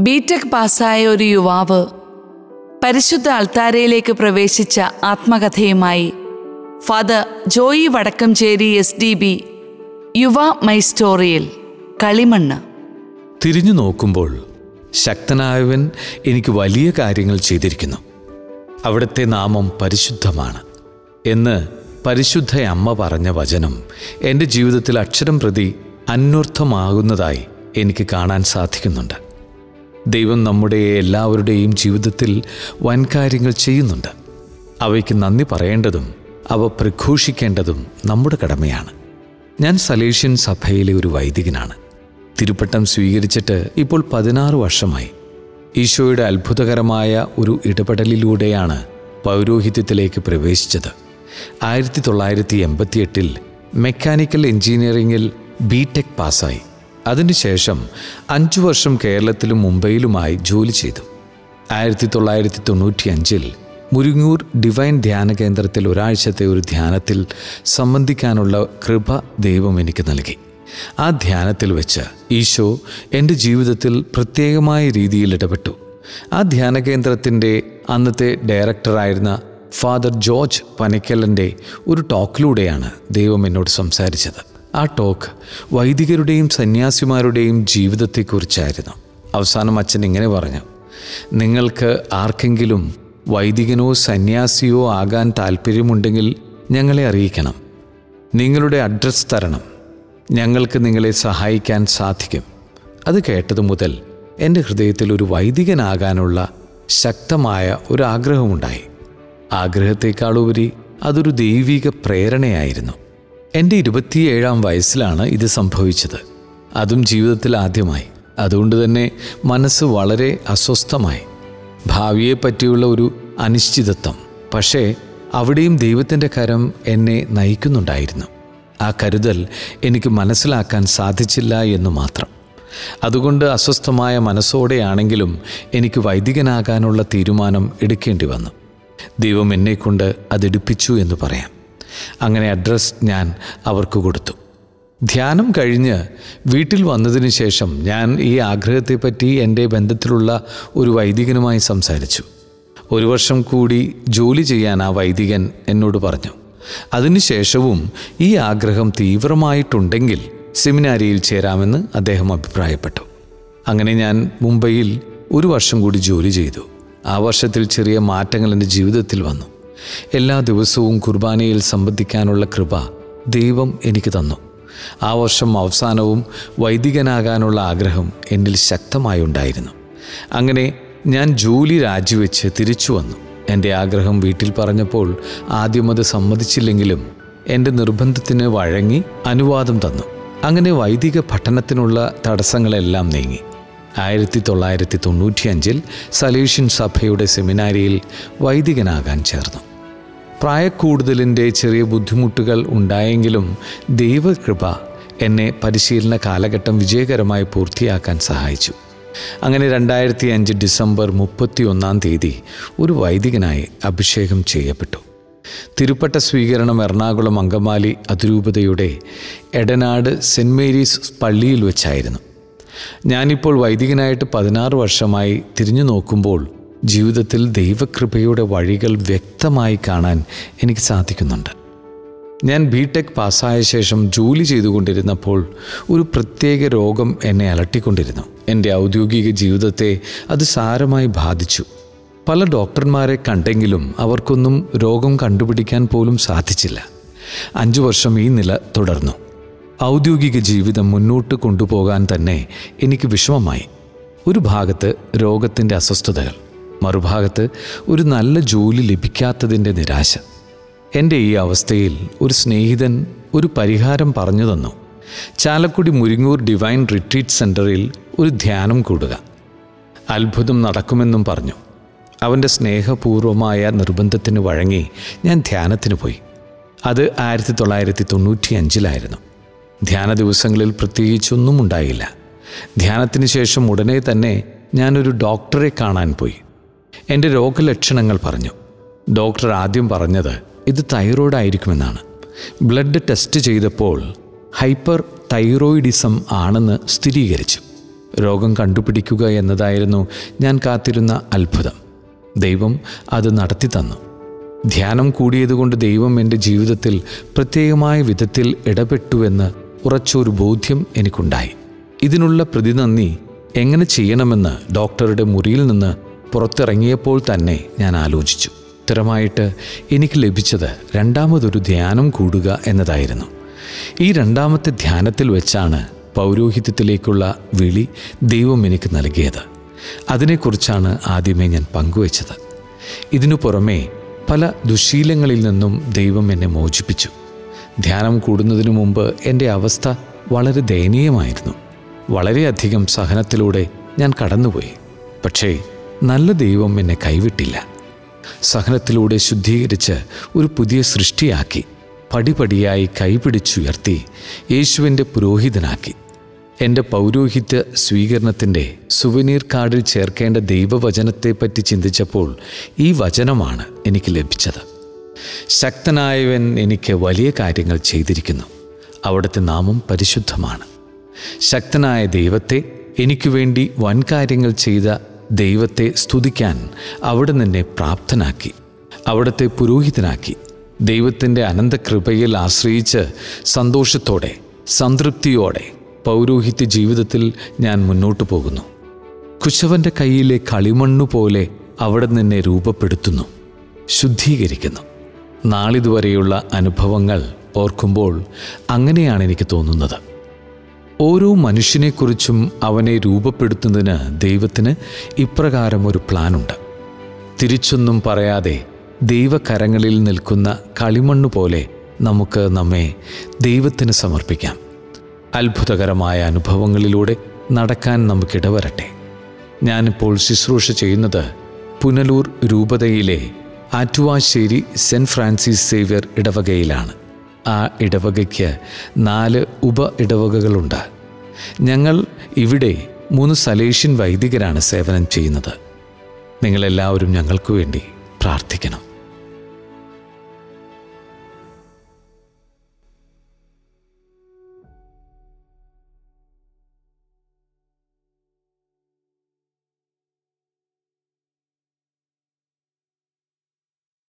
BTech പാസ്സായ ഒരു യുവാവ് പരിശുദ്ധ അൾത്താരയിലേക്ക് പ്രവേശിച്ച ആത്മകഥയുമായി father Joy Vadakkanchery S D B യുവ മൈ സ്റ്റോറിയിൽ കളിമണ്ണ്. തിരിഞ്ഞു നോക്കുമ്പോൾ ശക്തനായവൻ എനിക്ക് വലിയ കാര്യങ്ങൾ ചെയ്തിരിക്കുന്നു. അവിടുത്തെ നാമം പരിശുദ്ധമാണ് എന്ന് പരിശുദ്ധ അമ്മ പറഞ്ഞ വചനം എന്റെ ജീവിതത്തിൽ അക്ഷരം പ്രതി അന്വർത്ഥമാകുന്നതായി എനിക്ക് കാണാൻ സാധിക്കുന്നുണ്ട്. ദൈവം നമ്മുടെ എല്ലാവരുടെയും ജീവിതത്തിൽ വൻകാര്യങ്ങൾ ചെയ്യുന്നുണ്ട്. അവയ്ക്ക് നന്ദി പറയേണ്ടതും അവ പ്രഘോഷിക്കേണ്ടതും നമ്മുടെ കടമയാണ്. ഞാൻ സലേഷ്യൻ സഭയിലെ ഒരു വൈദികനാണ്. തിരുപ്പട്ടം സ്വീകരിച്ചിട്ട് ഇപ്പോൾ പതിനാറ് വർഷമായി. ഈശോയുടെ അത്ഭുതകരമായ ഒരു ഇടപെടലിലൂടെയാണ് പൗരോഹിത്യത്തിലേക്ക് പ്രവേശിച്ചത്. ആയിരത്തി തൊള്ളായിരത്തി എൺപത്തിയെട്ടിൽ മെക്കാനിക്കൽ എഞ്ചിനീയറിംഗിൽ ബി ടെക് പാസ്സായി. അതിനുശേഷം അഞ്ചു വർഷം കേരളത്തിലും മുംബൈയിലുമായി ജോലി ചെയ്തു. ആയിരത്തി തൊള്ളായിരത്തി തൊണ്ണൂറ്റി അഞ്ചിൽ മുരിങ്ങൂർ ഡിവൈൻ ധ്യാന കേന്ദ്രത്തിൽ ഒരാഴ്ചത്തെ ഒരു ധ്യാനത്തിൽ സംബന്ധിക്കാനുള്ള കൃപ ദൈവം എനിക്ക് നൽകി. ആ ധ്യാനത്തിൽ വെച്ച് ഈശോ എന്റെ ജീവിതത്തിൽ പ്രത്യേകമായ രീതിയിൽ ഇടപെട്ടു. ആ ധ്യാന കേന്ദ്രത്തിന്റെ അന്നത്തെ ഡയറക്ടറായിരുന്ന ഫാദർ ജോർജ് പനിക്കലന്റെ ഒരു ടോക്കിലൂടെയാണ് ദൈവം എന്നോട് സംസാരിച്ചത്. ആ ടോക്ക് വൈദികരുടെയും സന്യാസിമാരുടെയും ജീവിതത്തെക്കുറിച്ചായിരുന്നു. അവസാനം അച്ഛൻ ഇങ്ങനെ പറഞ്ഞു നിങ്ങൾക്ക് ആർക്കെങ്കിലും വൈദികനോ സന്യാസിയോ ആകാൻ താല്പര്യമുണ്ടെങ്കിൽ ഞങ്ങളെ അറിയിക്കണം. നിങ്ങളുടെ അഡ്രസ്സ് തരണം. ഞങ്ങൾക്ക് നിങ്ങളെ സഹായിക്കാൻ സാധിക്കും. അത് കേട്ടതു മുതൽ എന്റെ ഹൃദയത്തിൽ ഒരു വൈദികനാകാനുള്ള ശക്തമായ ഒരു ആഗ്രഹമുണ്ടായി. ആഗ്രഹത്തെക്കാളുപരി അതൊരു ദൈവിക പ്രേരണയായിരുന്നു. എന്റെ ഇരുപത്തിയേഴാം വയസ്സിലാണ് ഇത് സംഭവിച്ചത്. അതും ജീവിതത്തിൽ ആദ്യമായി. അതുകൊണ്ട് തന്നെ മനസ്സ് വളരെ അസ്വസ്ഥമായി. ഭാവിയെ പറ്റിയുള്ള ഒരു അനിശ്ചിതത്വം. പക്ഷേ അവിടെയും ദൈവത്തിന്റെ കരം എന്നെ നയിക്കുന്നുണ്ടായിരുന്നു. ആ കരുതൽ എനിക്ക് മനസ്സിലാക്കാൻ സാധിച്ചില്ല എന്ന് മാത്രം. അതുകൊണ്ട് അസ്വസ്ഥമായ മനസ്സോടെയാണെങ്കിലും എനിക്ക് വൈദികനാകാനുള്ള തീരുമാനം എടുക്കേണ്ടി വന്നു. ദൈവം എന്നെക്കൊണ്ട് അതെടുപ്പിച്ചു എന്ന് പറയാം. അങ്ങനെ അഡ്രസ് ഞാൻ അവർക്ക് കൊടുത്തു. ധ്യാനം കഴിഞ്ഞ് വീട്ടിൽ വന്നതിന് ശേഷം ഞാൻ ഈ ആഗ്രഹത്തെപ്പറ്റി എന്റെ ബന്ധത്തിലുള്ള ഒരു വൈദികനുമായി സംസാരിച്ചു. ഒരു വർഷം കൂടി ജോലി ചെയ്യാൻ ആ വൈദികൻ എന്നോട് പറഞ്ഞു. അതിനുശേഷവും ഈ ആഗ്രഹം തീവ്രമായിട്ടുണ്ടെങ്കിൽ സെമിനാരിയിൽ ചേരാമെന്ന് അദ്ദേഹം അഭിപ്രായപ്പെട്ടു. അങ്ങനെ ഞാൻ മുംബൈയിൽ ഒരു വർഷം കൂടി ജോലി ചെയ്തു. ആ വർഷത്തിൽ ചെറിയ മാറ്റങ്ങൾ എന്റെ ജീവിതത്തിൽ വന്നു. എല്ലാ ദിവസവും കുർബാനയിൽ സംബന്ധിക്കാനുള്ള കൃപ ദൈവം എനിക്ക് തന്നു. ആ വർഷം അവസാനവും വൈദികനാകാനുള്ള ആഗ്രഹം എന്നിൽ ശക്തമായി ഉണ്ടായിരുന്നു അങ്ങനെ ഞാൻ ജോലി രാജിവെച്ച് തിരിച്ചു വന്നു. എന്റെ ആഗ്രഹം വീട്ടിൽ പറഞ്ഞപ്പോൾ ആദ്യം അത് സമ്മതിച്ചില്ലെങ്കിലും എന്റെ നിർബന്ധത്തിന് വഴങ്ങി അനുവാദം തന്നു. അങ്ങനെ വൈദിക പഠനത്തിനുള്ള തടസ്സങ്ങളെല്ലാം നീങ്ങി. ആയിരത്തി തൊള്ളായിരത്തി തൊണ്ണൂറ്റിയഞ്ചിൽ സലേഷ്യൻ സഭയുടെ സെമിനാരിയിൽ വൈദികനാകാൻ ചേർന്നു. പ്രായക്കൂടുതലിന്റെ ചെറിയ ബുദ്ധിമുട്ടുകൾ ഉണ്ടായെങ്കിലും ദൈവകൃപ എന്നെ പരിശീലന കാലഘട്ടം വിജയകരമായി പൂർത്തിയാക്കാൻ സഹായിച്ചു. അങ്ങനെ രണ്ടായിരത്തി അഞ്ച് ഡിസംബർ മുപ്പത്തി ഒന്നാം തീയതി ഒരു വൈദികനായി അഭിഷേകം ചെയ്യപ്പെട്ടു. തിരുപ്പട്ട സ്വീകരണം എറണാകുളം അങ്കമാലി അതിരൂപതയുടെ എടനാട് സെന്റ് മേരീസ് പള്ളിയിൽ വെച്ചായിരുന്നു. ഞാനിപ്പോൾ വൈദികനായിട്ട് പതിനാറ് വർഷമായി തിരിഞ്ഞു നോക്കുമ്പോൾ ജീവിതത്തിൽ ദൈവകൃപയുടെ വഴികൾ വ്യക്തമായി കാണാൻ എനിക്ക് സാധിക്കുന്നുണ്ട്. ഞാൻ ബി ടെക് പാസ്സായ ശേഷം ജോലി ചെയ്തുകൊണ്ടിരുന്നപ്പോൾ ഒരു പ്രത്യേക രോഗം എന്നെ അലട്ടിക്കൊണ്ടിരുന്നു. എന്റെ ഔദ്യോഗിക ജീവിതത്തെ അത് സാരമായി ബാധിച്ചു. പല ഡോക്ടർമാരെ കണ്ടെങ്കിലും അവർക്കൊന്നും രോഗം കണ്ടുപിടിക്കാൻ പോലും സാധിച്ചില്ല. അഞ്ചു വർഷം ഈ നില തുടർന്നു. ഔദ്യോഗിക ജീവിതം മുന്നോട്ട് കൊണ്ടുപോകാൻ തന്നെ എനിക്ക് വിഷമമായി. ഒരു ഭാഗത്ത് രോഗത്തിന്റെ അസ്വസ്ഥതകൾ മറുഭാഗത്ത് ഒരു നല്ല ജോലി ലഭിക്കാത്തതിന്റെ നിരാശ. എന്റെ ഈ അവസ്ഥയിൽ ഒരു സ്നേഹിതൻ ഒരു പരിഹാരം പറഞ്ഞു തന്നു. ചാലക്കുടി മുരിങ്ങൂർ ഡിവൈൻ റിട്രീറ്റ് സെന്ററിൽ ഒരു ധ്യാനം കൂടുക. അത്ഭുതം നടക്കുമെന്നും പറഞ്ഞു. അവന്റെ സ്നേഹപൂർവമായ നിർബന്ധത്തിന് വഴങ്ങി ഞാൻ ധ്യാനത്തിന് പോയി. അത് ആയിരത്തി തൊള്ളായിരത്തി തൊണ്ണൂറ്റി അഞ്ചിലായിരുന്നു ധ്യാന ദിവസങ്ങളിൽ പ്രത്യേകിച്ചൊന്നും ഉണ്ടായില്ല. ധ്യാനത്തിന് ശേഷം ഉടനെ തന്നെ ഞാനൊരു ഡോക്ടറെ കാണാൻ പോയി. എന്റെ രോഗലക്ഷണങ്ങൾ പറഞ്ഞു. ഡോക്ടർ ആദ്യം പറഞ്ഞത് ഇത് തൈറോയ്ഡ് ആയിരിക്കുമെന്നാണ് ബ്ലഡ് ടെസ്റ്റ് ചെയ്തപ്പോൾ ഹൈപ്പർ തൈറോയിഡിസം ആണെന്ന് സ്ഥിരീകരിച്ചു. രോഗം കണ്ടുപിടിക്കുക എന്നതായിരുന്നു ഞാൻ കാത്തിരുന്ന അത്ഭുതം. ദൈവം അത് നടത്തി തന്നു. ധ്യാനം കൂടിയതുകൊണ്ട് ദൈവം എന്റെ ജീവിതത്തിൽ പ്രത്യേകമായ വിധത്തിൽ ഇടപെട്ടുവെന്ന് ഉറച്ചൊരു ബോധ്യം എനിക്കുണ്ടായി. ഇതിനുള്ള പ്രതിനന്ദി എങ്ങനെ ചെയ്യണമെന്ന് ഡോക്ടറുടെ മുറിയിൽ നിന്ന് പുറത്തിറങ്ങിയപ്പോൾ തന്നെ ഞാൻ ആലോചിച്ചു. ഉത്തരമായിട്ട് എനിക്ക് ലഭിച്ചത് രണ്ടാമതൊരു ധ്യാനം കൂടുക എന്നതായിരുന്നു. ഈ രണ്ടാമത്തെ ധ്യാനത്തിൽ വെച്ചാണ് പൗരോഹിത്യത്തിലേക്കുള്ള വിളി ദൈവം എനിക്ക് നൽകിയത്. അതിനെക്കുറിച്ചാണ് ആദ്യമേ ഞാൻ പങ്കുവച്ചത്. ഇതിനു പുറമേ പല ദുശീലങ്ങളിൽ നിന്നും ദൈവം എന്നെ മോചിപ്പിച്ചു. ധ്യാനം കൂടുന്നതിനു മുമ്പ് എന്റെ അവസ്ഥ വളരെ ദയനീയമായിരുന്നു. വളരെയധികം സഹനത്തിലൂടെ ഞാൻ കടന്നുപോയി. പക്ഷേ നല്ല ദൈവം എന്നെ കൈവിട്ടില്ല. സഹനത്തിലൂടെ ശുദ്ധീകരിച്ച് ഒരു പുതിയ സൃഷ്ടിയാക്കി. പടിപടിയായി കൈപിടിച്ചുയർത്തി യേശുവിന്റെ പുരോഹിതനാക്കി. എന്റെ പൗരോഹിത്യ സ്വീകരണത്തിന്റെ സുവനീർ കാർഡിൽ ചേർക്കേണ്ട ദൈവവചനത്തെപ്പറ്റി ചിന്തിച്ചപ്പോൾ ഈ വചനമാണ് എനിക്ക് ലഭിച്ചത്. ശക്തനായവൻ എനിക്ക് വലിയ കാര്യങ്ങൾ ചെയ്തിരിക്കുന്നു. അവിടുത്തെ നാമം പരിശുദ്ധമാണ്. ശക്തനായ ദൈവത്തെ എനിക്ക് വേണ്ടി വൻകാര്യങ്ങൾ ചെയ്ത ദൈവത്തെ സ്തുതിക്കാൻ അവിടെ നിന്നെ പ്രാപ്തനാക്കി അവിടുത്തെ പുരോഹിതനാക്കി. ദൈവത്തിന്റെ അനന്തകൃപയിൽ ആശ്രയിച്ച് സന്തോഷത്തോടെ സംതൃപ്തിയോടെ പൗരോഹിത്യ ജീവിതത്തിൽ ഞാൻ മുന്നോട്ടു പോകുന്നു. കുശവന്റെ കയ്യിലെ കളിമണ്ണു പോലെ അവിടെ നിന്നെ രൂപപ്പെടുത്തുന്നു ശുദ്ധീകരിക്കുന്നു. നാളിതുവരെയുള്ള അനുഭവങ്ങൾ ഓർക്കുമ്പോൾ അങ്ങനെയാണ് എനിക്ക് തോന്നുന്നത്. ഓരോ മനുഷ്യനെക്കുറിച്ചും അവനെ രൂപപ്പെടുത്തുന്നതിന് ദൈവത്തിന് ഇപ്രകാരം ഒരു പ്ലാനുണ്ട്. തിരിച്ചൊന്നും പറയാതെ ദൈവകരങ്ങളിൽ നിൽക്കുന്ന കളിമണ്ണ് പോലെ നമുക്ക് നമ്മെ ദൈവത്തിന് സമർപ്പിക്കാം. അത്ഭുതകരമായ അനുഭവങ്ങളിലൂടെ നടക്കാൻ നമുക്കിടവരട്ടെ. ഞാനിപ്പോൾ ശുശ്രൂഷ ചെയ്യുന്നത് പുനലൂർ രൂപതയിലെ ആറ്റുവാശ്ശേരി സെന്റ് ഫ്രാൻസിസ് സേവ്യർ ഇടവകയിലാണ്. ആ ഇടവകയ്ക്ക് നാല് ഉപ ഇടവകകളുണ്ട് ഞങ്ങൾ ഇവിടെ മൂന്ന് സലേഷ്യൻ വൈദികരാണ് സേവനം ചെയ്യുന്നത്. നിങ്ങളെല്ലാവരും ഞങ്ങൾക്ക് വേണ്ടി പ്രാർത്ഥിക്കണം.